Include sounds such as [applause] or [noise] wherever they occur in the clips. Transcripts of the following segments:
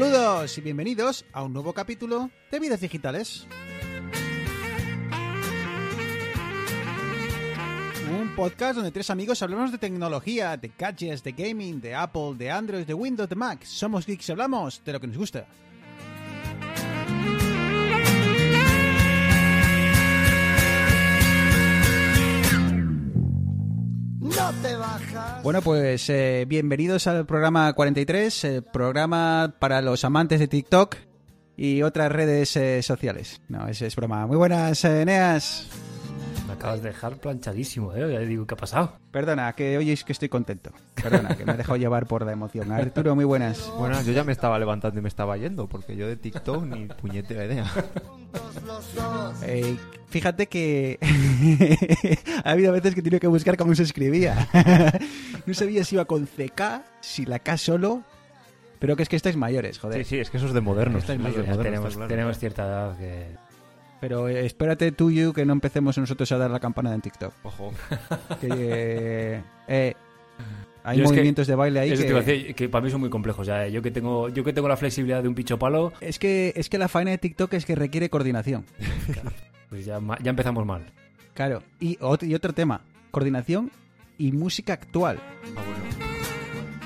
Saludos y bienvenidos a un nuevo capítulo de Vidas Digitales. Un podcast donde tres amigos hablamos de tecnología, de gadgets, de gaming, de Apple, de Android, de Windows, de Mac. Somos geeks y hablamos de lo que nos gusta. Bueno, pues eh, bienvenidos al programa 43, el programa para los amantes de TikTok y otras redes eh, sociales. No, es, es broma. Muy buenas, eh, Eneas. Acabas de dejar planchadísimo, ¿eh? Ya digo, ¿qué ha pasado? Perdona, que oyes que estoy contento. Perdona, que me he dejado llevar por la emoción. Arturo, muy buenas. Bueno, yo ya me estaba levantando y me estaba yendo, porque yo de TikTok ni puñetera idea. Eh, fíjate que [laughs] ha habido veces que he tenido que buscar cómo se escribía. [laughs] no sabía si iba con CK, si la K solo. Pero que es que estáis mayores, joder. Sí, sí, es que eso es de modernos. Estáis mayores, tenemos, claro. tenemos cierta edad que... Pero eh, espérate tú, Yu, que no empecemos nosotros a dar la campana en TikTok. Ojo. Que, [laughs] eh, eh, hay Yo es que- movimientos de baile ahí Eso que... te iba a decir, que para mí son muy complejos. Ya, yo, que tengo, yo que tengo la flexibilidad de un picho palo, Es que, es que la faena de TikTok es que requiere coordinación. [laughs] pues ya, empezamos mal. Claro. Y otro, y otro tema, coordinación y música actual. Ah, bueno.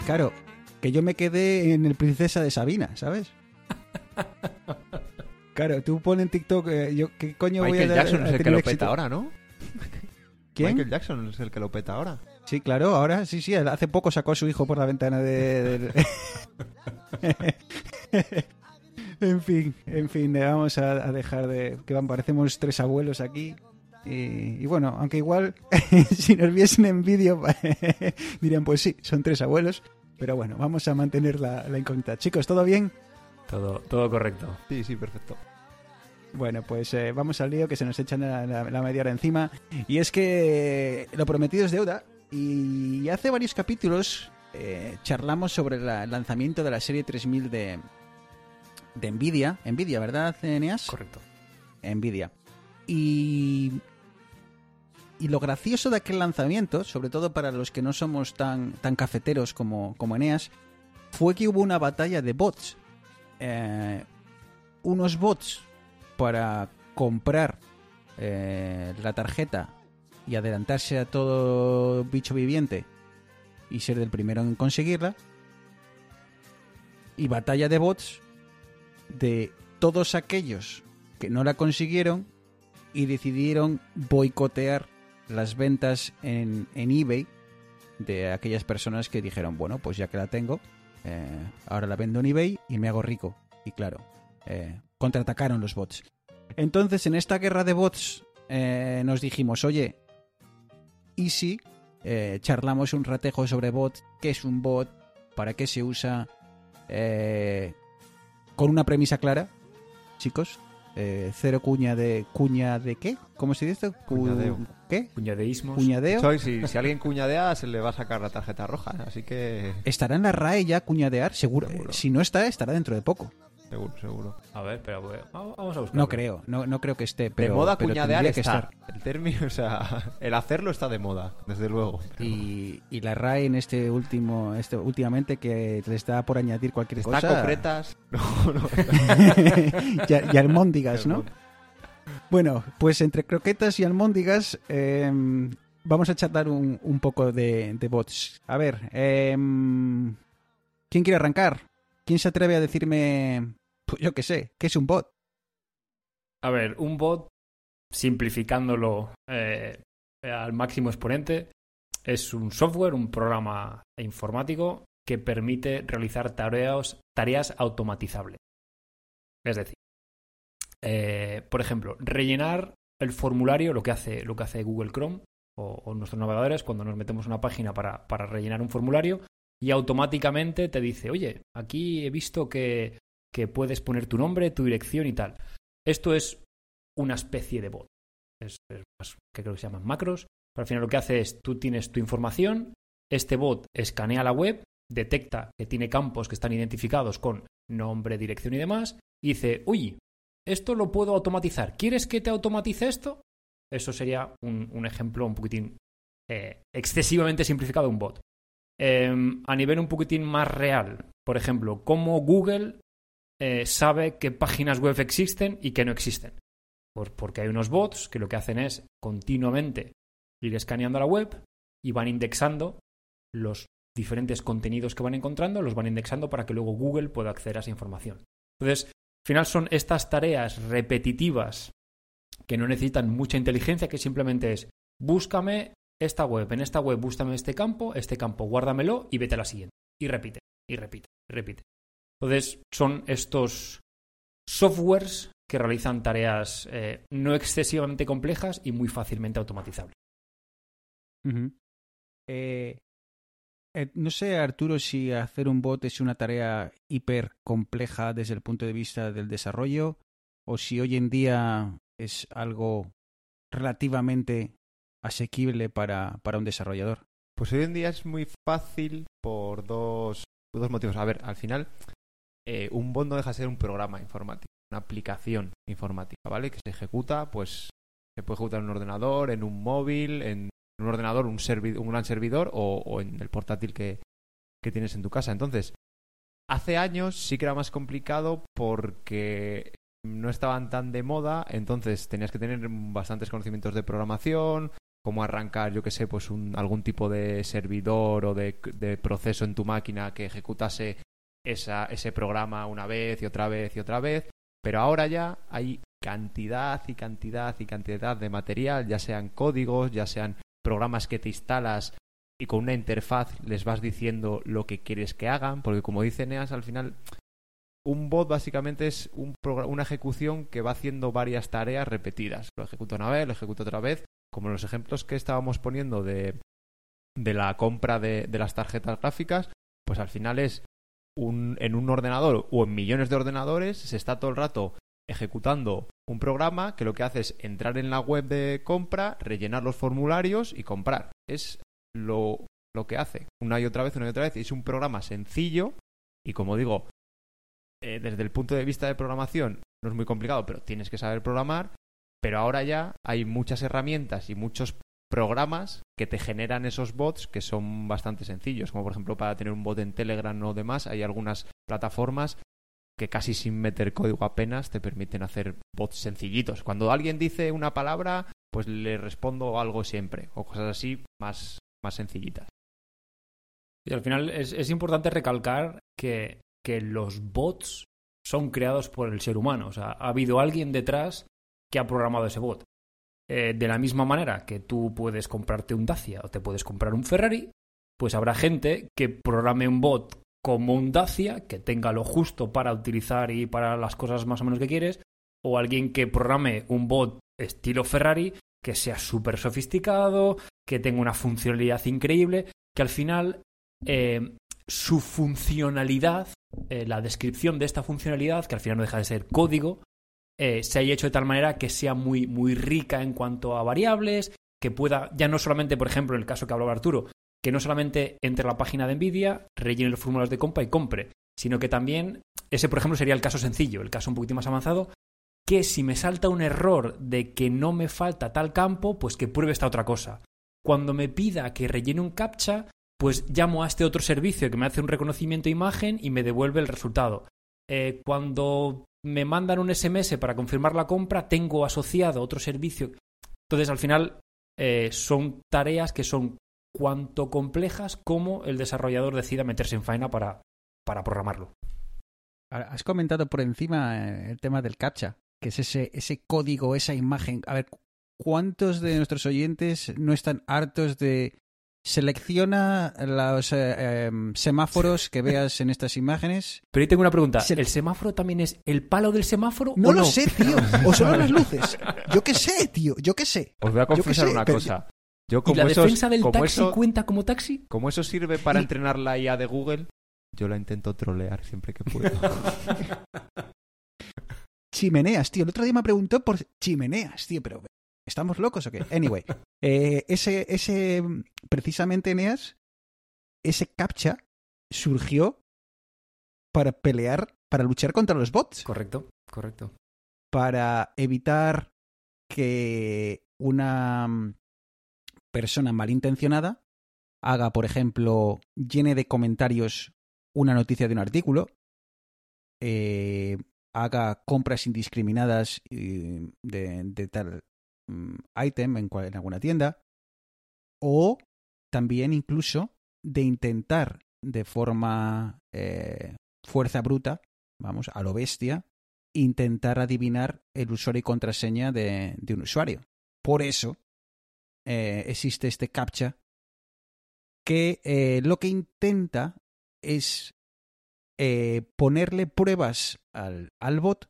Claro, que yo me quedé en el Princesa de Sabina, ¿sabes? [laughs] Claro, tú pones en TikTok, eh, yo, ¿qué coño voy Michael a Jackson a es el que lo peta ahora, ¿no? ¿Quién? Michael Jackson es el que lo peta ahora. Sí, claro, ahora sí, sí, hace poco sacó a su hijo por la ventana de... del- [laughs] en fin, en fin, vamos a, a dejar de... que van, parecemos tres abuelos aquí. Y, y bueno, aunque igual [laughs] si nos viesen en vídeo [laughs] dirían, pues sí, son tres abuelos. Pero bueno, vamos a mantener la, la incógnita. Chicos, ¿todo bien? Todo, todo correcto. Sí, sí, perfecto. Bueno, pues eh, vamos al lío que se nos echan la, la- la media hora encima. Y es que lo prometido es deuda. Y hace varios capítulos eh, charlamos sobre la- el lanzamiento de la serie 3000 de, de Nvidia. Nvidia, ¿verdad, Eneas? Correcto. Nvidia. Y, y lo gracioso de aquel lanzamiento, sobre todo para los que no somos tan, tan cafeteros como, como Eneas, fue que hubo una batalla de bots. Eh, unos bots para comprar eh, la tarjeta y adelantarse a todo bicho viviente y ser el primero en conseguirla. Y batalla de bots de todos aquellos que no la consiguieron y decidieron boicotear las ventas en, en eBay de aquellas personas que dijeron, bueno, pues ya que la tengo, eh, ahora la vendo en eBay y me hago rico. Y claro, eh, contraatacaron los bots. Entonces, en esta guerra de bots, eh, nos dijimos, oye, ¿y si charlamos un ratejo sobre bots? ¿Qué es un bot? ¿Para qué se usa? Con una premisa clara, chicos. Eh, cero cuña de... ¿Cuña de qué? ¿Cómo se dice? Cu- Cuñadeo. ¿Qué? Cuñadeísmos. ¿Cuñadeo? Soy, si, si alguien cuñadea, se le va a sacar la tarjeta roja. Así que. ¿Estará en la RAE ya cuñadear? Seguro. Seguro. Si no está, estará dentro de poco. Seguro, seguro. A ver, pero pues, vamos a buscar. No creo, no, no creo que esté, pero de moda pero cuñadear que está. estar. El término, [laughs] o sea, el hacerlo está de moda, desde luego. Y, y la RAE en este último, este últimamente que le está por añadir cualquier Está cosa. concretas. [laughs] No, no. [laughs] y, y almóndigas, ¿no? Bueno, pues entre croquetas y almóndigas eh, vamos a charlar un, un poco de, de bots. A ver, eh, ¿quién quiere arrancar? ¿Quién se atreve a decirme, pues yo qué sé, qué es un bot? A ver, un bot, simplificándolo eh, al máximo exponente, es un software, un programa informático que permite realizar tareas, tareas automatizables. Es decir, eh, por ejemplo, rellenar el formulario, lo que hace, lo que hace Google Chrome o, o nuestros navegadores cuando nos metemos una página para, para rellenar un formulario y automáticamente te dice, oye, aquí he visto que, que puedes poner tu nombre, tu dirección y tal. Esto es una especie de bot. Es, más, que creo que se llaman macros. Pero al final lo que hace es, tú tienes tu información, este bot escanea la web, detecta que tiene campos que están identificados con nombre, dirección y demás, y dice, uy, esto lo puedo automatizar. ¿Quieres que te automatice esto? Eso sería un, ejemplo un poquitín eh, excesivamente simplificado de un bot. Eh, a nivel un poquitín más real, por ejemplo, cómo Google eh, sabe qué páginas web existen y qué no existen. Pues porque hay unos bots que lo que hacen es continuamente ir escaneando la web y van indexando los diferentes contenidos que van encontrando, los van indexando para que luego Google pueda acceder a esa información. Entonces, al final son estas tareas repetitivas que no necesitan mucha inteligencia, que simplemente es búscame esta web, en esta web búscame este campo, este campo guárdamelo y vete a la siguiente. Y repite, y repite, y repite. Entonces, son estos softwares que realizan tareas eh, no excesivamente complejas y muy fácilmente automatizables. Eh, eh, no sé, Arturo, si hacer un bot es una tarea hiper compleja desde el punto de vista del desarrollo o si hoy en día es algo relativamente asequible para, para un desarrollador. Pues hoy en día es muy fácil por dos, dos motivos. A ver, al final, eh, un bot no deja de ser un programa informático, una aplicación informática, ¿vale? Que se ejecuta, pues se puede ejecutar en un ordenador, en un móvil, en un ordenador, un, servi- un gran servidor o, o en el portátil que, que tienes en tu casa. Entonces, hace años sí que era más complicado porque no estaban tan de moda, entonces tenías que tener bastantes conocimientos de programación, cómo arrancar, yo que sé, pues un, algún tipo de servidor o de, de proceso en tu máquina que ejecutase esa, ese programa una vez y otra vez y otra vez. Pero ahora ya hay cantidad y cantidad y cantidad de material, ya sean códigos, ya sean programas que te instalas y con una interfaz les vas diciendo lo que quieres que hagan, porque como dice Neas, al final un bot básicamente es una ejecución que va haciendo varias tareas repetidas. Lo ejecuta una vez, lo ejecuta otra vez, como los ejemplos que estábamos poniendo de, de la compra de, de las tarjetas gráficas, pues al final es un, en un ordenador o en millones de ordenadores se está todo el rato ejecutando un programa que lo que hace es entrar en la web de compra, rellenar los formularios y comprar. Es lo, lo que hace una y otra vez, una y otra vez. Es un programa sencillo y como digo, eh, desde el punto de vista de programación no es muy complicado, pero tienes que saber programar. Pero ahora ya hay muchas herramientas y muchos programas que te generan esos bots que son bastante sencillos, como por ejemplo para tener un bot en Telegram o demás, hay algunas plataformas que casi sin meter código apenas te permiten hacer bots sencillitos. Cuando alguien dice una palabra, pues le respondo algo siempre, o cosas así más, más sencillitas. Y al final es, es importante recalcar que, que los bots son creados por el ser humano. O sea, ha habido alguien detrás que ha programado ese bot. Eh, de la misma manera que tú puedes comprarte un Dacia o te puedes comprar un Ferrari, pues habrá gente que programe un bot como un Dacia, que tenga lo justo para utilizar y para las cosas más o menos que quieres, o alguien que programe un bot estilo Ferrari, que sea súper sofisticado, que tenga una funcionalidad increíble, que al final eh, su funcionalidad, eh, la descripción de esta funcionalidad, que al final no deja de ser código, eh, se haya hecho de tal manera que sea muy, muy rica en cuanto a variables, que pueda, ya no solamente, por ejemplo, en el caso que hablaba Arturo, que no solamente entre a la página de Nvidia, rellene los formularios de compra y compre, sino que también, ese por ejemplo sería el caso sencillo, el caso un poquito más avanzado, que si me salta un error de que no me falta tal campo, pues que pruebe esta otra cosa. Cuando me pida que rellene un captcha, pues llamo a este otro servicio que me hace un reconocimiento de imagen y me devuelve el resultado. Eh, cuando me mandan un SMS para confirmar la compra, tengo asociado otro servicio. Entonces, al final, eh, son tareas que son cuanto complejas como el desarrollador decida meterse en faena para, para programarlo. Has comentado por encima eh, el tema del captcha, que es ese, ese código, esa imagen. A ver, ¿cuántos de nuestros oyentes no están hartos de selecciona los eh, em, semáforos que veas en estas imágenes? Pero ahí tengo una pregunta. Se- ¿El semáforo también es el palo del semáforo? No o lo sé, tío. O solo las luces. Yo qué sé, tío. Yo qué sé. Os voy a confesar una pero- cosa. Yo ¿Y la esos- defensa del como taxi eso- cuenta como taxi? Como eso sirve para Y- entrenar la IA de Google, yo la intento trolear siempre que puedo. [laughs] Chimeneas, tío. El otro día me preguntó por chimeneas, tío, pero ¿estamos locos o qué? Anyway, [laughs] eh, ese, ese, precisamente, Eneas, ese captcha surgió para pelear, para luchar contra los bots, Correcto, correcto. para evitar que una mm, persona malintencionada haga, por ejemplo, llene de comentarios una noticia de un artículo, eh, haga compras indiscriminadas de, de tal mm, item en, alguna tienda, o también incluso de intentar de forma eh, fuerza bruta, vamos, a lo bestia, intentar adivinar el usuario y contraseña de, un usuario. Por eso eh, existe este captcha que eh, lo que intenta es ponerle pruebas al, al bot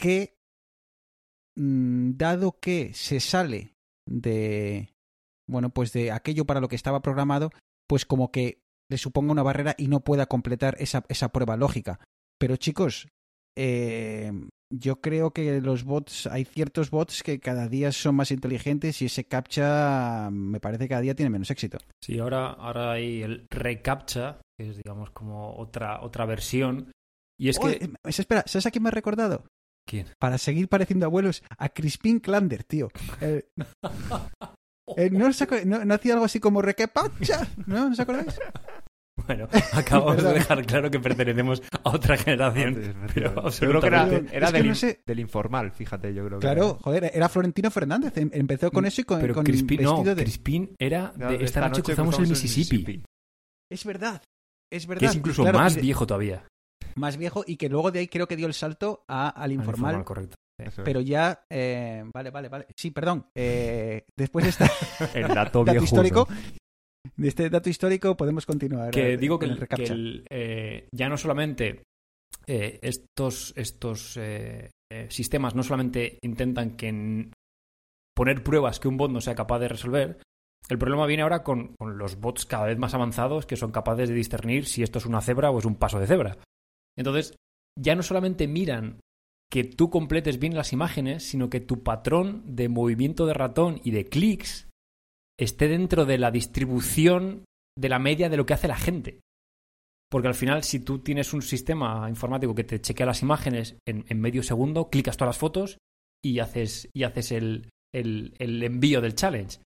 que, mm, dado que se sale de, bueno, pues de aquello para lo que estaba programado, pues como que le suponga una barrera y no pueda completar esa, esa prueba lógica. Pero chicos, eh, yo creo que los bots, hay ciertos bots que cada día son más inteligentes y ese captcha me parece que cada día tiene menos éxito. Sí, ahora, ahora hay el reCAPTCHA, que es, digamos, como otra, otra versión. Y es Oh, que... eh, espera, ¿sabes a quién me ha recordado? ¿Quién? Para seguir pareciendo abuelos, a Crispin Klander, tío. Eh, [laughs] eh, ¿no, no, no hacía algo así como requepacha? ¿No? ¿No os acordáis? Bueno, acabamos de dejar claro que pertenecemos a otra generación. Pero. Yo creo que era, absolutamente. era Es que del, no sé- del informal, fíjate, yo creo que Claro, era. joder, era Florentino Fernández. em- Empezó con eso y con, Pero con Crispin, no, de... Crispin era de de esta, noche cruzamos el Mississippi, Es verdad, es verdad. que es incluso Claro, más de- viejo todavía. Más viejo y que luego de ahí creo que dio el salto a, al informal. correcto. Eso es. pero ya... eh, vale, vale, vale. Sí, perdón. eh, después de este [laughs] el dato, [laughs] dato histórico... De este dato histórico podemos continuar. que eh, digo que, el- el que el, eh, ya no solamente eh, estos, estos eh, eh, sistemas no solamente intentan que poner pruebas que un bot no sea capaz de resolver, el problema viene ahora con, con los bots cada vez más avanzados que son capaces de discernir si esto es una cebra o es un paso de cebra. Entonces, ya no solamente miran que tú completes bien las imágenes, sino que tu patrón de movimiento de ratón y de clics esté dentro de la distribución de la media de lo que hace la gente. Porque al final, si tú tienes un sistema informático que te chequea las imágenes en, medio segundo, clicas todas las fotos y haces, y haces el envío del challenge.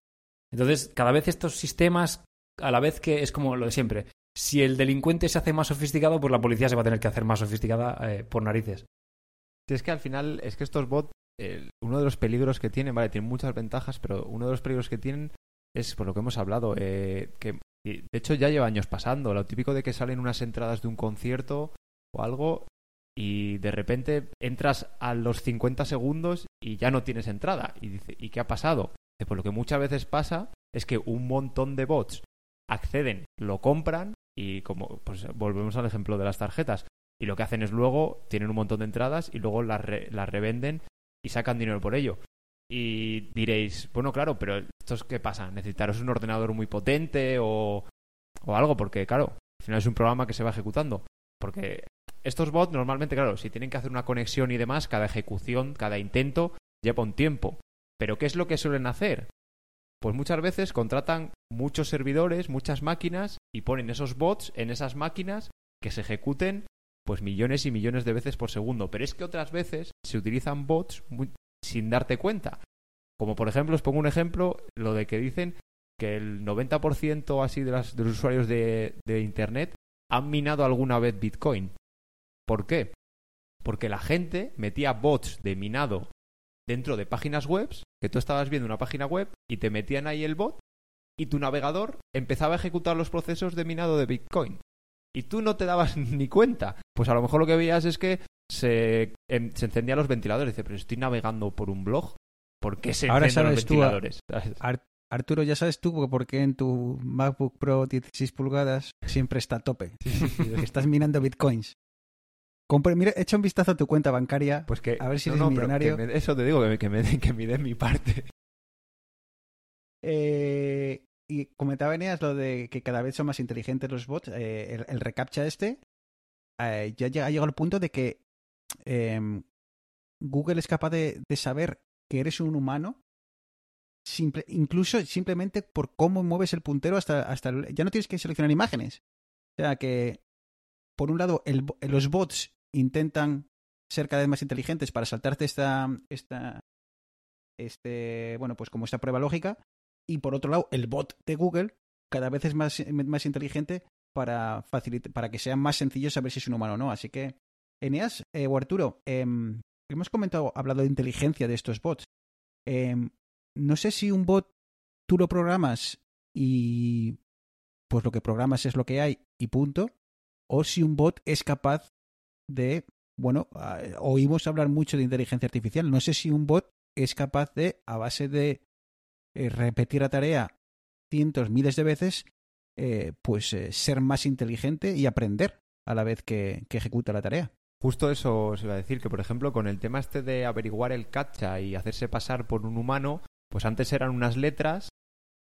Entonces, cada vez estos sistemas, a la vez que es como lo de siempre, si el delincuente se hace más sofisticado, pues la policía se va a tener que hacer más sofisticada eh, por narices. Si es que al final, es que estos bots, uno de los peligros que tienen, vale, tienen muchas ventajas, pero uno de los peligros que tienen es por lo que hemos hablado, eh, que de hecho ya lleva años pasando, lo típico de que salen unas entradas de un concierto o algo y de repente entras a los 50 segundos y ya no tienes entrada. Y dice, ¿y qué ha pasado? Dice, Pues lo que muchas veces pasa es que un montón de bots acceden, lo compran y como pues volvemos al ejemplo de las tarjetas y lo que hacen es luego tienen un montón de entradas y luego las, re- las revenden y sacan dinero por ello. Y diréis, bueno, claro, pero ¿esto es qué pasa? ¿Necesitaros un ordenador muy potente o, o algo? Porque, claro, al final es un programa que se va ejecutando. Porque estos bots normalmente, claro, si tienen que hacer una conexión y demás, cada ejecución, cada intento lleva un tiempo. Pero ¿qué es lo que suelen hacer? Pues muchas veces contratan muchos servidores, muchas máquinas y ponen esos bots en esas máquinas que se ejecuten pues millones y millones de veces por segundo. Pero es que otras veces se utilizan bots sin darte cuenta. Como por ejemplo, os pongo un ejemplo, lo de que dicen que el 90% así de, las, de los usuarios de, de Internet han minado alguna vez Bitcoin. ¿Por qué? Porque la gente metía bots de minado dentro de páginas web, que tú estabas viendo una página web y te metían ahí el bot y tu navegador empezaba a ejecutar los procesos de minado de Bitcoin. Y tú no te dabas [laughs] ni cuenta. Pues a lo mejor lo que veías es que se, em, se encendían los ventiladores. Dice, pero estoy navegando por un blog. ¿Por qué se Ahora encienden los tú ventiladores? [laughs] Ar- Arturo, ya sabes tú por qué en tu MacBook Pro 16 pulgadas siempre está a tope. [laughs] Estás minando bitcoins. Compre- mira, echa un vistazo a tu cuenta bancaria. Pues que, A ver si no, eres no, millonario. me- eso te digo, que me, que me, den- que me den mi parte. Eh, y comentaba Eneas lo de que cada vez son más inteligentes los bots. eh, el, el reCAPTCHA este eh, ya ha llegado al punto de que em, Google es capaz de, de saber que eres un humano simple- incluso simplemente por cómo mueves el puntero hasta, hasta el- ya no tienes que seleccionar imágenes. O sea que, por un lado, el los bots intentan ser cada vez más inteligentes para saltarte esta, esta, este, bueno, pues como esta prueba lógica. Y por otro lado, el bot de Google cada vez es más, más inteligente para facilitar, para que sea más sencillo saber si es un humano o no. Así que Eneas eh, o Arturo, em, hemos comentado, hablado de inteligencia de estos bots. Em, no sé si un bot tú lo programas y pues lo que programas es lo que hay y punto, o si un bot es capaz de, bueno, ah, oímos hablar mucho de inteligencia artificial, no sé si un bot es capaz de, a base de eh, repetir la tarea cientos, miles de veces, eh, pues eh, ser más inteligente y aprender a la vez que, que ejecuta la tarea. Justo eso os iba a decir, que por ejemplo con el tema este de averiguar el captcha y hacerse pasar por un humano, pues antes eran unas letras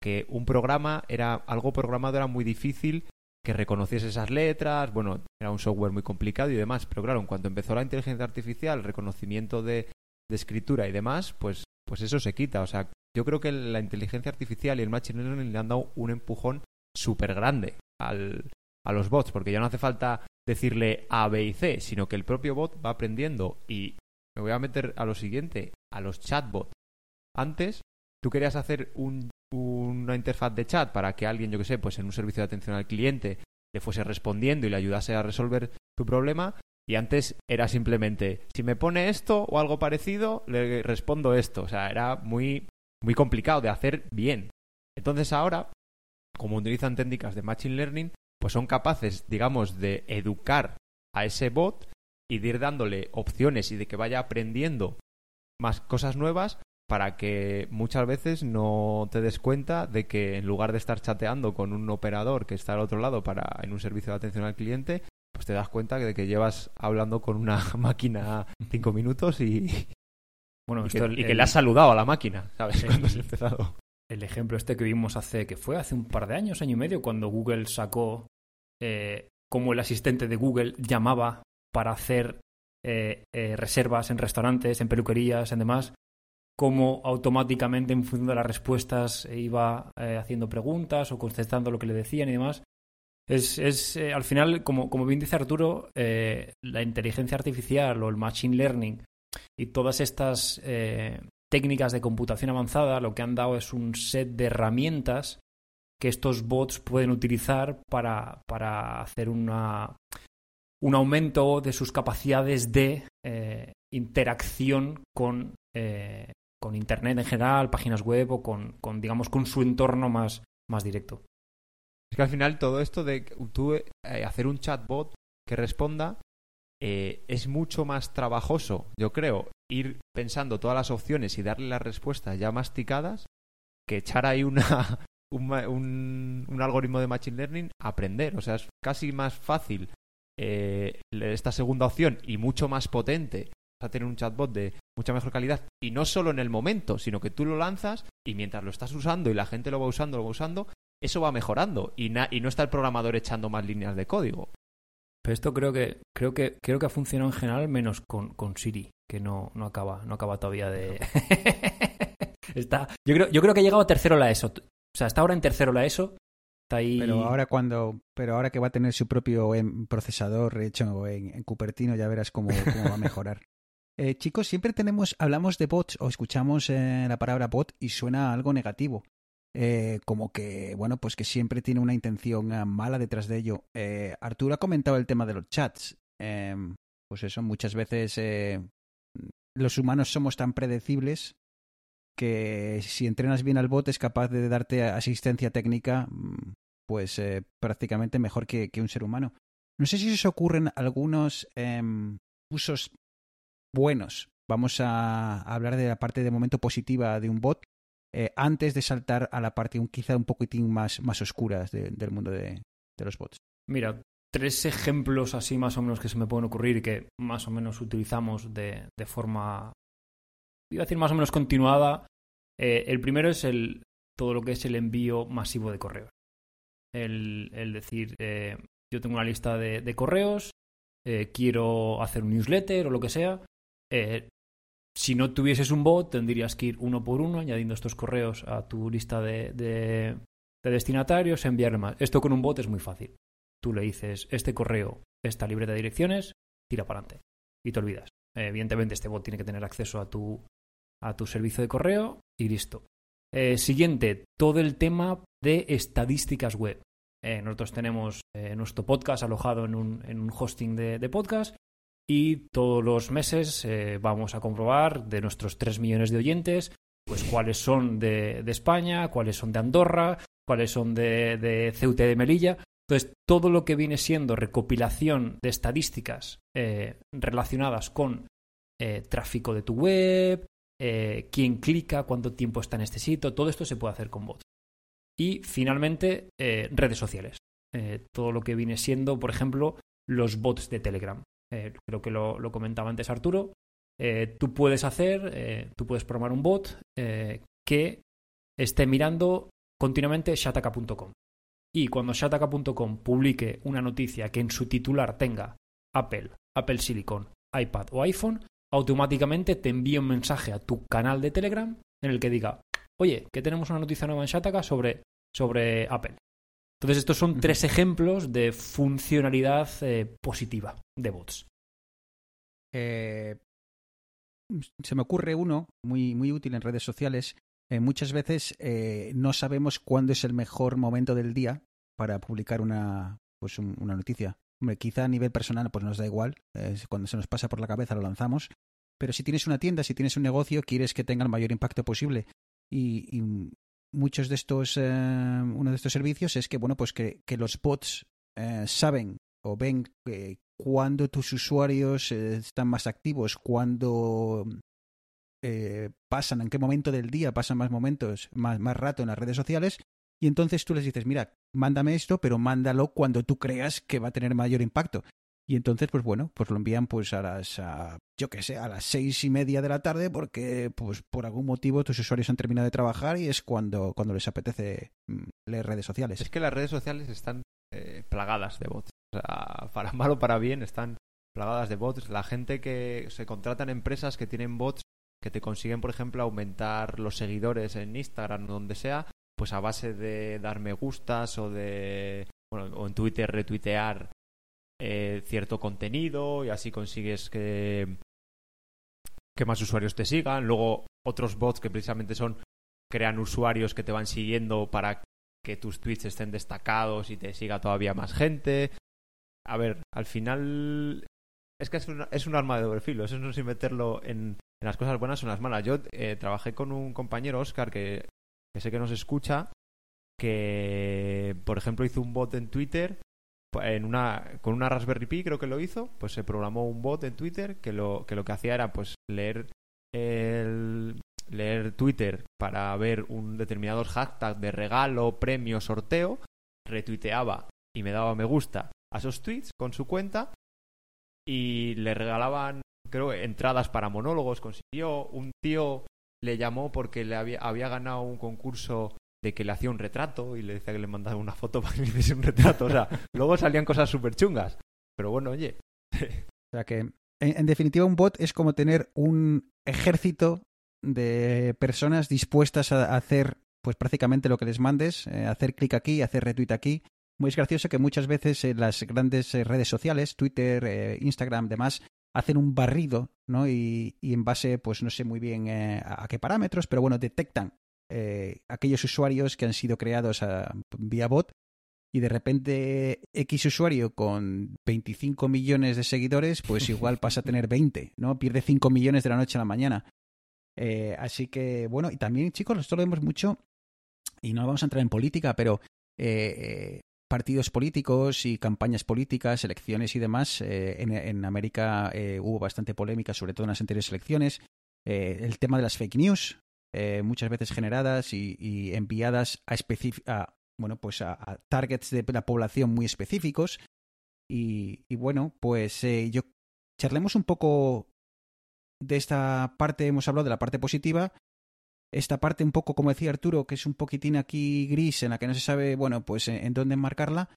que un programa era algo programado era muy difícil que reconociese esas letras, bueno, era un software muy complicado y demás, pero claro, en cuanto empezó la inteligencia artificial, reconocimiento de, de escritura y demás, pues, pues eso se quita. O sea, yo creo que la inteligencia artificial y el machine learning le han dado un empujón súper grande al, a los bots, porque ya no hace falta decirle A, B y C, sino que el propio bot va aprendiendo y me voy a meter a lo siguiente, a los chatbots. Antes, tú querías hacer un, una interfaz de chat para que alguien, yo que sé, pues en un servicio de atención al cliente le fuese respondiendo y le ayudase a resolver tu problema. Y antes era simplemente, si me pone esto o algo parecido, le respondo esto. O sea, era muy, muy complicado de hacer bien. Entonces ahora, como utilizan técnicas de Machine Learning, pues son capaces, digamos, de educar a ese bot y de ir dándole opciones y de que vaya aprendiendo más cosas nuevas para que muchas veces no te des cuenta de que en lugar de estar chateando con un operador que está al otro lado para en un servicio de atención al cliente, pues te das cuenta de que llevas hablando con una [laughs] máquina cinco minutos y, Bueno, y que, el- y que el- le has saludado a la máquina, ¿sabes? Sí. Cuando has empezado. el ejemplo este que vimos hace, que fue hace un par de años, año y medio, cuando Google sacó eh, cómo el asistente de Google llamaba para hacer eh, eh, reservas en restaurantes, en peluquerías, en demás, cómo automáticamente en función de las respuestas eh, iba eh, haciendo preguntas o contestando lo que le decían y demás. Es, es eh, al final, como, como bien dice Arturo, la inteligencia artificial o el machine learning y todas estas técnicas de computación avanzada lo que han dado es un set de herramientas que estos bots pueden utilizar para, para hacer una, un aumento de sus capacidades de interacción con, con Internet en general, páginas web o con, con, digamos, con su entorno más, más directo. Es que al final todo esto de tú eh, hacer un chatbot que responda eh, es mucho más trabajoso, yo creo, ir pensando todas las opciones y darle las respuestas ya masticadas que echar ahí una, [laughs] un, algoritmo de Machine Learning a aprender. O sea, es casi más fácil eh, esta segunda opción y mucho más potente. Vas a tener un chatbot de mucha mejor calidad y no solo en el momento, sino que tú lo lanzas y mientras lo estás usando y la gente lo va usando, lo va usando, eso va mejorando y, na- y no está el programador echando más líneas de código. Pero esto creo que, creo que, creo que ha funcionado en general menos con, con Siri, que no, no acaba, no acaba todavía de. [laughs] está, yo creo, yo creo que ha llegado a tercero la ESO. O sea, está ahora en tercero la ESO. Está ahí. Pero ahora cuando, pero ahora que va a tener su propio em, procesador hecho en, en Cupertino, ya verás cómo, cómo va a mejorar. Eh, chicos, siempre tenemos, hablamos de bots o escuchamos eh, la palabra bot y suena algo negativo. Eh, como que, bueno, pues que siempre tiene una intención eh, mala detrás de ello. Eh, Arturo ha comentado el tema de los chats. Eh, pues eso, muchas veces los humanos somos tan predecibles que si entrenas bien al bot es capaz de darte asistencia técnica mm, pues prácticamente mejor que, un ser humano. No sé si os ocurren algunos em, usos buenos. Vamos a hablar de la parte de momento positiva de un bot eh, antes de saltar a la parte quizá un poquitín más, más oscura de- del mundo de, los bots. Mira, tres ejemplos así más o menos que se me pueden ocurrir que más o menos utilizamos de, de forma, iba a decir más o menos continuada. Eh, el primero es el, todo lo que es el envío masivo de correos. El, el decir, eh, yo tengo una lista de, de correos, eh, quiero hacer un newsletter o lo que sea. Eh, si no tuvieses un bot, tendrías que ir uno por uno añadiendo estos correos a tu lista de, de- de destinatarios, enviarle más. Esto con un bot es muy fácil. Tú le dices, este correo está libre de direcciones, tira para adelante. Y te olvidas. Evidentemente, este bot tiene que tener acceso a tu, servicio de correo y listo. Eh, siguiente, todo el tema de estadísticas web. Eh, nosotros tenemos eh, nuestro podcast alojado en un, hosting de podcast y todos los meses eh, vamos a comprobar de nuestros 3 millones de oyentes, pues cuáles son de, España, cuáles son de Andorra, cuáles son de, de Ceuta y de Melilla. Entonces, todo lo que viene siendo recopilación de estadísticas eh, relacionadas con eh, tráfico de tu web, quién clica, cuánto tiempo está en este sitio, todo esto se puede hacer con bots. Y finalmente, redes sociales. Todo lo que viene siendo, por ejemplo, los bots de Telegram. Eh, creo que lo, comentaba antes Arturo. Eh, tú puedes hacer, eh, tú puedes programar un bot que esté mirando continuamente shataka.com. Y cuando shataka.com publique una noticia que en su titular tenga Apple, Apple Silicon, iPad o iPhone, automáticamente te envía un mensaje a tu canal de Telegram en el que diga, oye, que tenemos una noticia nueva en Shataka sobre, sobre Apple. Entonces, estos son tres ejemplos de funcionalidad eh, positiva de bots. Eh, se me ocurre uno muy, muy útil en redes sociales. Eh, muchas veces eh, no sabemos cuándo es el mejor momento del día para publicar una, pues un- una noticia. Hombre, quizá a nivel personal pues nos da igual. cuando se nos pasa por la cabeza lo lanzamos. Pero si tienes una tienda, si tienes un negocio, quieres que tenga el mayor impacto posible. Y, y muchos de estos, eh, uno de estos servicios es que, bueno, pues que, que los bots eh, saben o ven eh, cuándo tus usuarios eh, están más activos, cuándo eh, pasan, en qué momento del día pasan más momentos, más, más rato en las redes sociales. Y entonces tú les dices, mira, mándame esto, pero mándalo cuando tú creas que va a tener mayor impacto. Y entonces, pues bueno, pues lo envían pues a las, a, yo qué sé, a las seis y media de la tarde porque pues por algún motivo tus usuarios han terminado de trabajar y es cuando, cuando les apetece mm, leer redes sociales. Es que las redes sociales están eh, plagadas de bots. Para mal o para bien están plagadas de bots. La gente que se contratan empresas que tienen bots que te consiguen, por ejemplo, aumentar los seguidores en Instagram o donde sea, pues a base de dar me gustas o de, bueno, o en Twitter retuitear eh, cierto contenido y así consigues que, que más usuarios te sigan. Luego otros bots que precisamente son crean usuarios que te van siguiendo para que tus tweets estén destacados y te siga todavía más gente. A ver, al final es que es, una- es un arma de doble filo. Eso no sin meterlo en, en las cosas buenas o en las malas. Yo eh, trabajé con un compañero, Oscar, que, que sé que nos escucha, que, por ejemplo, hizo un bot en Twitter en una, con una Raspberry Pi, creo que lo hizo, pues se programó un bot en Twitter que lo que, lo que hacía era pues leer el, leer Twitter para ver un determinado hashtag de regalo, premio, sorteo, retuiteaba y me daba me gusta a esos tweets con su cuenta y le regalaban, creo, entradas para monólogos. Consiguió un tío le llamó porque le había, había ganado un concurso de que le hacía un retrato y le decía que le mandaba una foto [laughs] para que le hiciese un retrato. O sea, luego salían cosas súper chungas. Pero bueno, oye, O sea que, en, definitiva, un bot es como tener un ejército de personas dispuestas a hacer pues prácticamente lo que les mandes, eh, hacer clic aquí, hacer retweet aquí. Muy es gracioso que muchas veces en las grandes eh, redes sociales, Twitter, eh, Instagram, demás, hacen un barrido, ¿no? Y, y en base, pues no sé muy bien eh, a qué parámetros, pero bueno, detectan eh, aquellos usuarios que han sido creados a- vía bot y de repente X usuario con 25 millones de seguidores, pues igual pasa a [laughs] tener 20, ¿no? Pierde 5 millones de la noche a la mañana. Eh, así que, bueno, y también, chicos, esto lo vemos mucho, y no vamos a entrar en política, pero eh, partidos políticos y campañas políticas, elecciones y demás, eh, en, en América eh, hubo bastante polémica, sobre todo en las anteriores elecciones. El tema de las fake news, eh, muchas veces generadas y, enviadas a, bueno, pues a, targets de la población muy específicos. Y, bueno, pues eh, yo charlemos un poco de esta parte, hemos hablado de la parte positiva, esta parte un poco, como decía Arturo, que es un poquitín aquí gris, en la que no se sabe, bueno, pues en, dónde enmarcarla.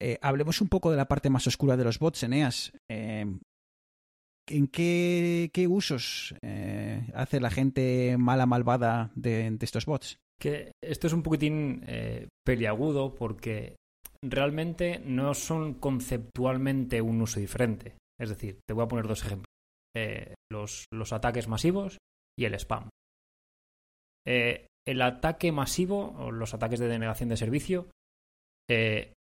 Eh, hablemos un poco de la parte más oscura de los bots, Eneas. ¿En qué, qué usos eh, hace la gente mala, malvada de, estos bots? Esto es un poquitín eh, peliagudo porque realmente no son conceptualmente un uso diferente. Es decir, te voy a poner dos ejemplos. Eh, los, los ataques masivos y el spam. Eh, el ataque masivo o los ataques de denegación de servicio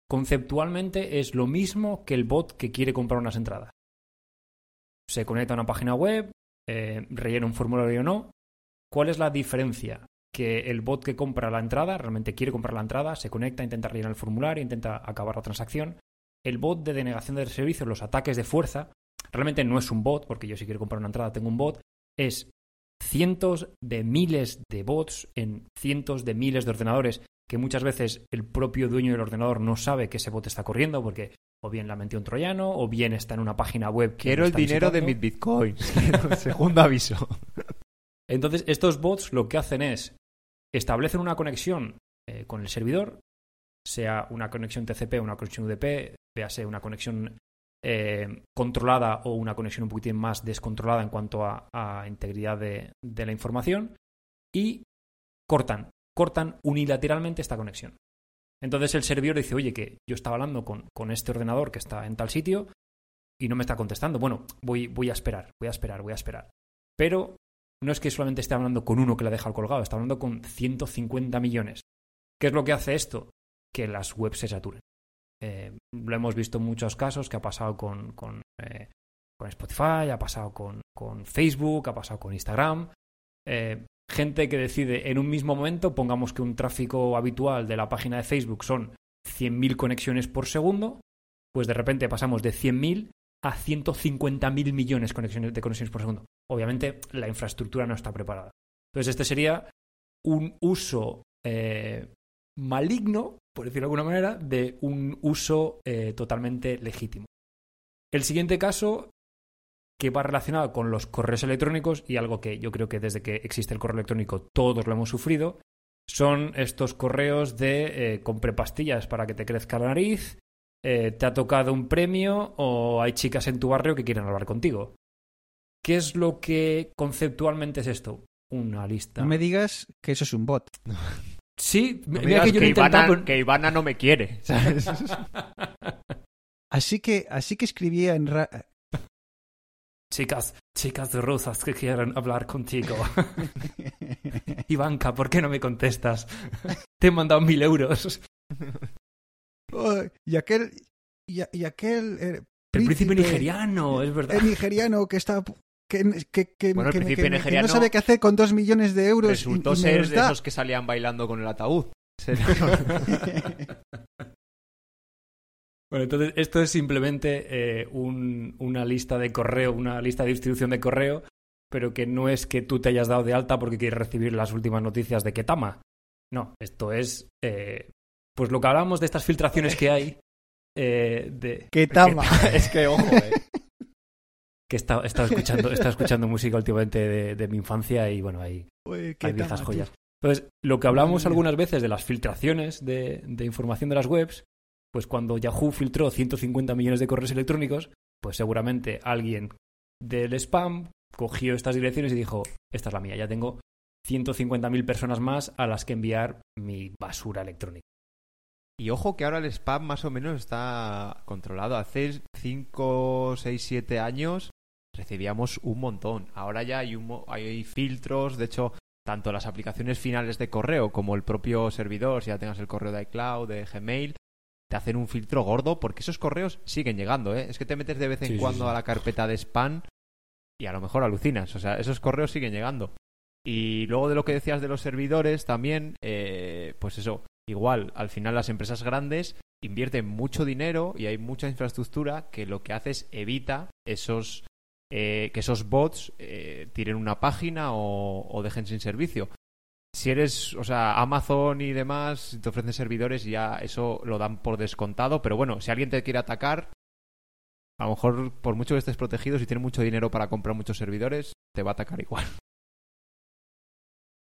conceptualmente es lo mismo que el bot que quiere comprar unas entradas. Se conecta a una página web, eh, rellena un formulario o no. ¿Cuál es la diferencia? Que el bot que compra la entrada, realmente quiere comprar la entrada, se conecta, intenta rellenar el formulario, intenta acabar la transacción. El bot de denegación del servicio, los ataques de fuerza, realmente no es un bot, porque yo si quiero comprar una entrada tengo un bot, es cientos de miles de bots en cientos de miles de ordenadores que muchas veces el propio dueño del ordenador no sabe que ese bot está corriendo porque o bien la metió un troyano o bien está en una página web que Quiero el dinero de mis bitcoins. [laughs] Segundo aviso. Entonces, estos bots lo que hacen es establecen una conexión eh, con el servidor, sea una conexión TCP o una conexión UDP, véase una conexión eh, controlada o una conexión un poquitín más descontrolada en cuanto a, a integridad de, de la información, y cortan, cortan unilateralmente esta conexión. Entonces el servidor dice, oye, que yo estaba hablando con, con este ordenador que está en tal sitio y no me está contestando. Bueno, voy, voy a esperar, voy a esperar, voy a esperar. Pero no es que solamente esté hablando con uno que la deja colgado, está hablando con 150 millones. ¿Qué es lo que hace esto? Que las webs se saturen. Eh, lo hemos visto en muchos casos que ha pasado con, con, eh, con Spotify, ha pasado con, con Facebook, ha pasado con Instagram. Eh, gente que decide en un mismo momento, pongamos que un tráfico habitual de la página de Facebook son 100.000 conexiones por segundo, pues de repente pasamos de 100.000 a 150.000 millones de conexiones por segundo. Obviamente la infraestructura no está preparada. Entonces este sería un uso eh, maligno, por decirlo de alguna manera, de un uso eh, totalmente legítimo. El siguiente caso, que va relacionado con los correos electrónicos y algo que yo creo que desde que existe el correo electrónico todos lo hemos sufrido, son estos correos de eh, compre pastillas para que te crezca la nariz, eh, te ha tocado un premio o hay chicas en tu barrio que quieren hablar contigo. ¿Qué es lo que conceptualmente es esto? Una lista. No me digas que eso es un bot. [laughs] Sí, No me mira digas que yo lo he Ivana, que no me quiere. ¿sabes? [laughs] [laughs] Así que, así que escribía en... ra- Chicas, chicas de rosas que quieren hablar contigo. [laughs] Ivanka, ¿por qué no me contestas? Te he mandado mil euros. Oh, y aquel... Y, y aquel... eh, El príncipe nigeriano, es verdad. el nigeriano que está... Que, que, que- Bueno, el que- príncipe que- no sabe qué hacer con dos millones de euros. y- Resultó y me ser de esos que salían bailando con el ataúd. [laughs] [laughs] Bueno, entonces esto es simplemente eh, un- una lista de correo, una lista de distribución de correo, pero que no es que tú te hayas dado de alta porque quieres recibir las últimas noticias de Ketama. No, esto es eh, pues lo que hablábamos de estas filtraciones que hay eh, de [laughs] Que tama. [laughs] es que, ojo, eh. [laughs] que he estado, he estado escuchando, he estado escuchando música últimamente de, de mi infancia y bueno, hay, Uy, hay viejas tama, joyas. Entonces, lo que hablamos algunas veces de las filtraciones de, de información de las webs, pues cuando Yahoo filtró 150 millones de correos electrónicos, pues seguramente alguien del spam cogió estas direcciones y dijo, esta es la mía, ya tengo 150.000 personas más a las que enviar mi basura electrónica. Y ojo que ahora el spam más o menos está controlado. Hace 5, 6, 7 años recibíamos un montón. Ahora ya hay, un hay filtros. De hecho, tanto las aplicaciones finales de correo como el propio servidor, si ya tengas el correo de iCloud, de Gmail, te hacen un filtro gordo porque esos correos siguen llegando. ¿eh? Es que te metes de vez en Sí, sí, cuando sí. a la carpeta de spam y a lo mejor alucinas. O sea, esos correos siguen llegando. Y luego de lo que decías de los servidores también, eh, pues eso, igual, al final las empresas grandes invierten mucho dinero y hay mucha infraestructura que lo que hace es evita esos eh, que esos bots eh, tiren una página o, o dejen sin servicio. Si eres, o sea, Amazon y demás, te ofrecen servidores, ya eso lo dan por descontado. Pero bueno, si alguien te quiere atacar, a lo mejor por mucho que estés protegido, si tienes mucho dinero para comprar muchos servidores, te va a atacar igual.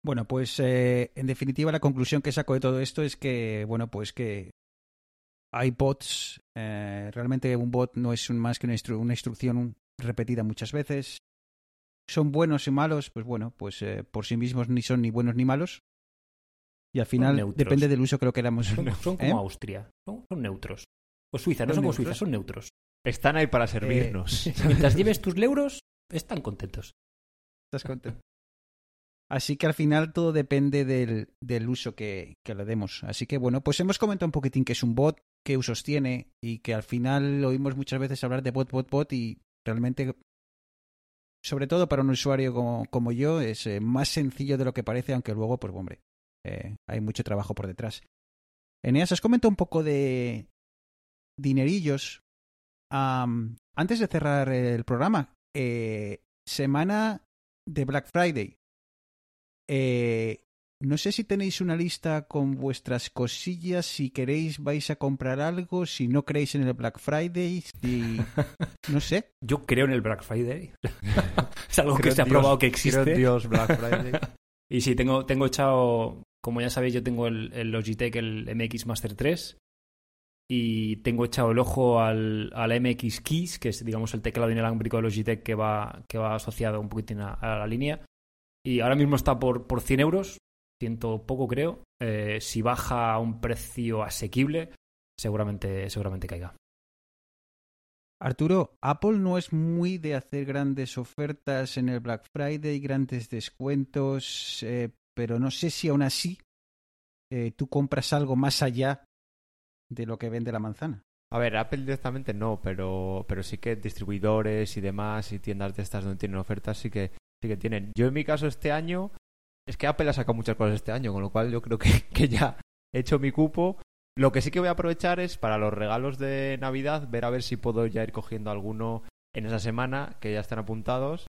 Bueno, pues eh, en definitiva la conclusión que saco de todo esto es que, bueno, pues que hay bots. eh, realmente un bot no es más que una, una instrucción repetida muchas veces. Son buenos y malos, pues bueno, pues eh, por sí mismos ni son ni buenos ni malos. Y al final depende del uso que lo queramos. Son, son como ¿Eh? Austria, son, son neutros. O Suiza, no Son como. Suiza, son neutros. Están ahí para servirnos. [laughs] Mientras lleves tus euros, están contentos. ¿Estás contento? Así que al final todo depende del, del uso que, que le demos. Así que bueno, pues hemos comentado un poquitín qué es un bot, qué usos tiene y que al final oímos muchas veces hablar de bot, bot, bot y realmente sobre todo para un usuario como, yo, es eh, más sencillo de lo que parece, aunque luego, pues hombre, eh, hay mucho trabajo por detrás. Eneas, os comento un poco de dinerillos. Am, antes de cerrar el programa, eh, semana de Black Friday. Eh, no sé si tenéis una lista con vuestras cosillas, si queréis vais a comprar algo, si no creéis en el Black Friday, si... [laughs] No sé. Yo creo en el Black Friday. [laughs] es algo que Creo se ha Dios- probado que creo en existe. Dios Black Friday. [laughs] Y sí, tengo, tengo echado, como ya sabéis, yo tengo el, el Logitech, el MX Master 3. Y tengo echado el ojo al, al MX Keys, que es, digamos, el teclado inalámbrico de Logitech que va, que va asociado un poquitín a, a la línea. Y ahora mismo está por, por 100 euros, ciento poco creo. Eh, si baja a un precio asequible, seguramente, seguramente caiga. Arturo, Apple no es muy de hacer grandes ofertas en el Black Friday, grandes descuentos, eh, pero no sé si aún así eh, tú compras algo más allá de lo que vende la manzana. A ver, Apple directamente no, pero, pero sí que distribuidores y demás y tiendas de estas donde tienen ofertas sí que, sí que tienen. Yo en mi caso este año, es que Apple ha sacado muchas cosas este año, con lo cual yo creo que, [laughs] que ya he hecho mi cupo. Lo que sí que voy a aprovechar es para los regalos de Navidad, ver a ver si puedo ya ir cogiendo alguno en esa semana, que ya están apuntados.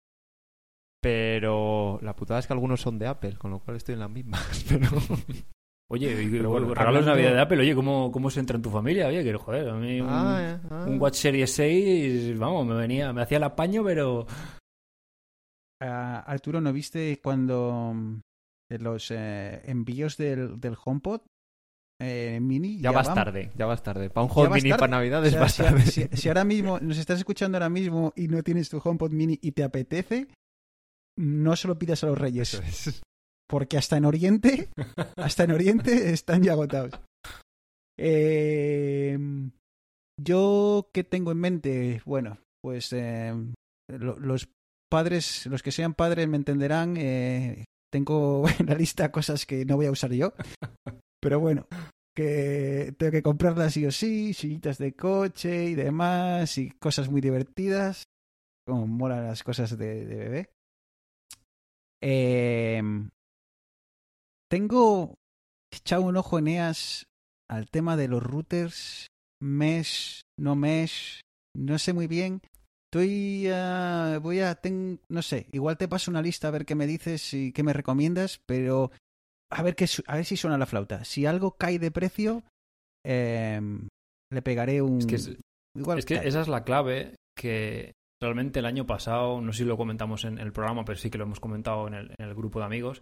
Pero la putada es que algunos son de Apple, con lo cual estoy en las mismas. [laughs] Pero... [laughs] Oye, y- Pero bueno, regalos de hablando- Navidad de Apple, oye, ¿cómo, ¿cómo se entra en tu familia? Oye, que joder, a mí un, Ah, ah. un Watch Series 6, vamos, me venía, me hacía el apaño, pero Ah, Arturo, ¿no viste cuando mm, los eh, envíos del, del HomePod eh, mini Ya vas van- tarde, ya vas tarde. Para un Ya Home vas Mini tarde. para Navidades O sea, vas si, tarde. si- si ahora mismo nos estás escuchando ahora mismo y no tienes tu HomePod mini y te apetece, no se lo pidas a los reyes, es. porque hasta en Oriente, hasta en Oriente [laughs] están ya agotados. Eh, yo qué tengo en mente, bueno, pues eh, lo- los padres, los que sean padres me entenderán. eh, tengo [laughs] en la lista cosas que no voy a usar yo, [laughs] pero bueno, que tengo que comprarlas sí o sí, sillitas de coche y demás, y cosas muy divertidas. Como molan las cosas de, de bebé. Em, tengo echado un ojo, Eneas, al tema de los routers, mesh, no mesh, no sé muy bien. Estoy, ah, voy a, ten- no sé, igual te paso una lista a ver qué me dices y qué me recomiendas, pero a ver qué, a ver si suena la flauta. Si algo cae de precio, em, le pegaré un. es que, es, igual es que esa es la clave que realmente el año pasado, no sé si lo comentamos en el programa, pero sí que lo hemos comentado en el, en el grupo de amigos,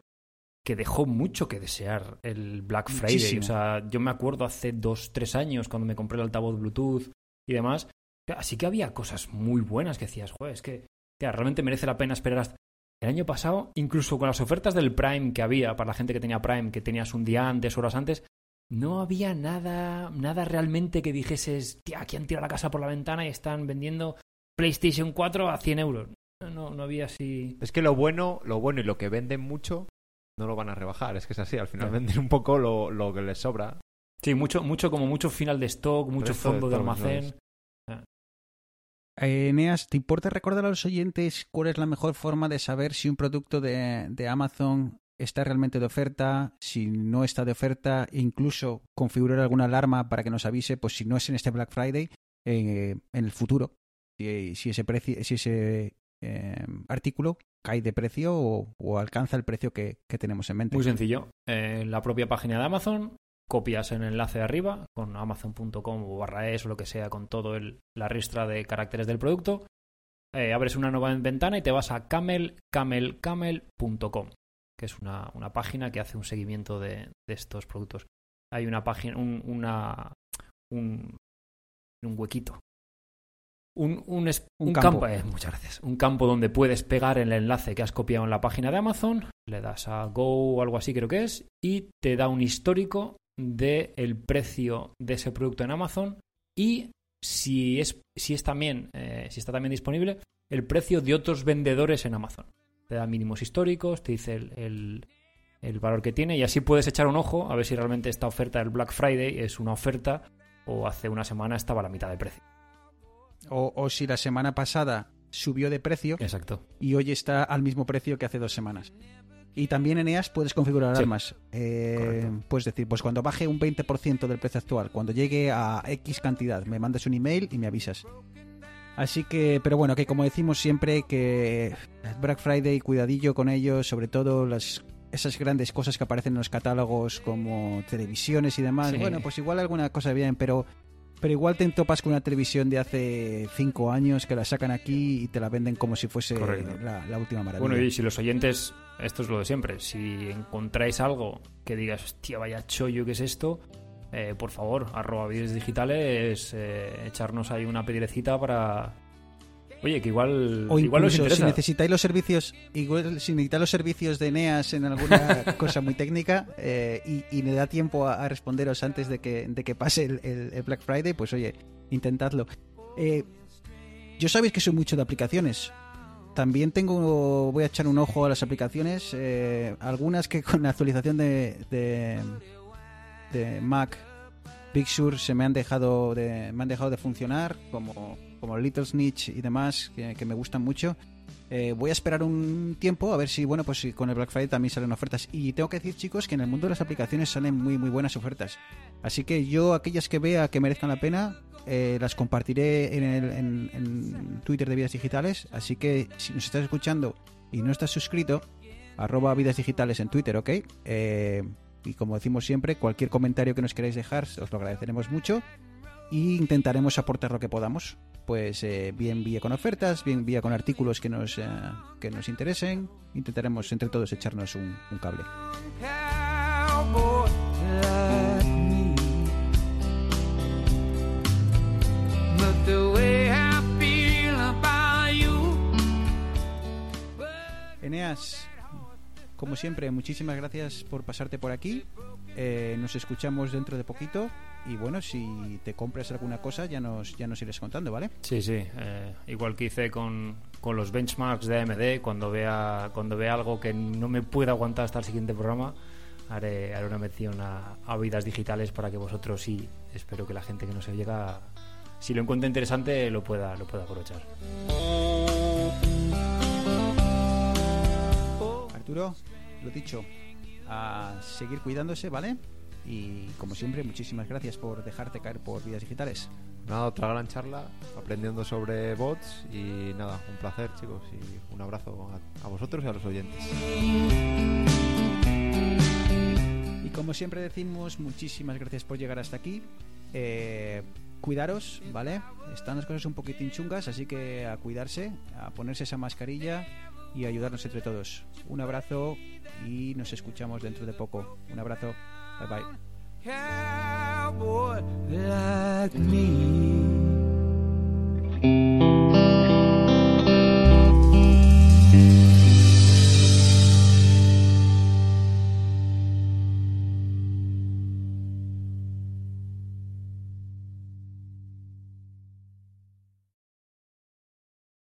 que dejó mucho que desear el Black Friday. Muchísimo. O sea, yo me acuerdo hace dos, tres años cuando me compré el altavoz Bluetooth y demás, así que había cosas muy buenas que decías, joder, es que tía, realmente merece la pena esperar hasta... El año pasado, incluso con las ofertas del Prime que había, para la gente que tenía Prime, que tenías un día antes, horas antes, no había nada, nada realmente que dijeses, tía, aquí han tirado la casa por la ventana y están vendiendo PlayStation 4 a 100 euros. No, no, había así... Es que lo bueno, lo bueno y lo que venden mucho no lo van a rebajar. Es que es así, al final venden un poco lo, lo que les sobra. Sí, mucho, mucho, como mucho final de stock, mucho de fondo de almacén. Eneas, ¿te importa recordar a los oyentes cuál es la mejor forma de saber si un producto de, Amazon está realmente de oferta, si no está de oferta, e incluso configurar alguna alarma para que nos avise, pues si no es en este Black Friday, eh, en el futuro, si, ese, precio, si ese eh, artículo cae de precio o, alcanza el precio que, tenemos en mente? Muy sencillo. Eh, la propia página de Amazon, copias el enlace de arriba con amazon.com o barra es o lo que sea con todo el, la ristra de caracteres del producto. Eh, abres una nueva ventana y te vas a camelcamelcamel.com, que es una, una página que hace un seguimiento de, de estos productos. Hay una página, un, una, un, un huequito. Un, un, es- Un un campo. campo, eh, muchas gracias. Un campo donde puedes pegar el enlace que has copiado en la página de Amazon, le das a Go o algo así creo que es, y te da un histórico del el precio de ese producto en Amazon y si es, si es también, eh, si está también disponible, el precio de otros vendedores en Amazon. Te da mínimos históricos, te dice el, el- el valor que tiene y así puedes echar un ojo a ver si realmente esta oferta del Black Friday es una oferta o hace una semana estaba a la mitad de precio. O, o si la semana pasada subió de precio Exacto. y hoy está al mismo precio que hace dos semanas. Y también en EAS puedes configurar Sí. alarmas. Eh, puedes decir, pues cuando baje un 20% del precio actual, cuando llegue a X cantidad, me mandas un email y me avisas. Así que, pero bueno, que como decimos siempre, que Black Friday, cuidadillo con ellos, sobre todo las esas grandes cosas que aparecen en los catálogos como televisiones y demás. Sí. Bueno, pues igual alguna cosa bien, pero pero igual te topas con una televisión de hace cinco años que la sacan aquí y te la venden como si fuese la, la última maravilla. Bueno, y si los oyentes, esto es lo de siempre, si encontráis algo que digas, hostia, vaya chollo, ¿qué es esto? Eh, por favor, arroba vídeos digitales, eh, echarnos ahí una pedilecita para... Oye, que igual, O igual os si necesitáis los servicios, igual si necesitáis los servicios de Eneas en alguna [laughs] cosa muy técnica eh, y, y me da tiempo a, a responderos antes de que, de que pase el, el- el Black Friday, pues oye, intentadlo. Eh, yo sabéis que soy mucho de aplicaciones. También tengo, voy a echar un ojo a las aplicaciones, eh, algunas que con la actualización de, de, Mac Sur se me han dejado de, me han dejado de funcionar, como, como Little Snitch y demás, que, que me gustan mucho. Eh, voy a esperar un tiempo a ver si, bueno, pues si con el Black Friday también salen ofertas. Y tengo que decir, chicos, que en el mundo de las aplicaciones salen muy, muy buenas ofertas. Así que yo, aquellas que vea que merezcan la pena, eh, las compartiré en, el, en, Twitter de Vidas Digitales. Así que si nos estás escuchando y no estás suscrito, arroba Vidas Digitales en Twitter, ¿ok? Eh, y como decimos siempre, cualquier comentario que nos queráis dejar, os lo agradeceremos mucho. Y intentaremos aportar lo que podamos. Pues eh, bien vía con ofertas, bien vía con artículos que nos, que nos interesen. Intentaremos entre todos echarnos un, un cable. Eneas, como siempre, muchísimas gracias por pasarte por aquí. Eh, nos escuchamos dentro de poquito. Y bueno, si te compras alguna cosa, ya nos, ya nos irás contando, ¿vale? Sí, sí. eh, igual que hice con, con los benchmarks de AMD, cuando vea, cuando vea algo que no me pueda aguantar hasta el siguiente programa, haré, haré una mención a, a vidas digitales para que vosotros sí, espero que la gente que no se llega, si lo encuentra interesante, lo pueda, lo pueda aprovechar. Arturo, lo dicho, a seguir cuidándose, ¿vale? Y como siempre, muchísimas gracias por dejarte caer por vidas digitales. Nada, otra gran charla aprendiendo sobre bots y nada, un placer chicos y un abrazo a, a vosotros y a los oyentes. Y como siempre decimos, muchísimas gracias por llegar hasta aquí. Eh, cuidaros, ¿vale? Están las cosas un poquitín chungas, así que a cuidarse, a ponerse esa mascarilla y a ayudarnos entre todos. Un abrazo y nos escuchamos dentro de poco. Un abrazo, bye bye.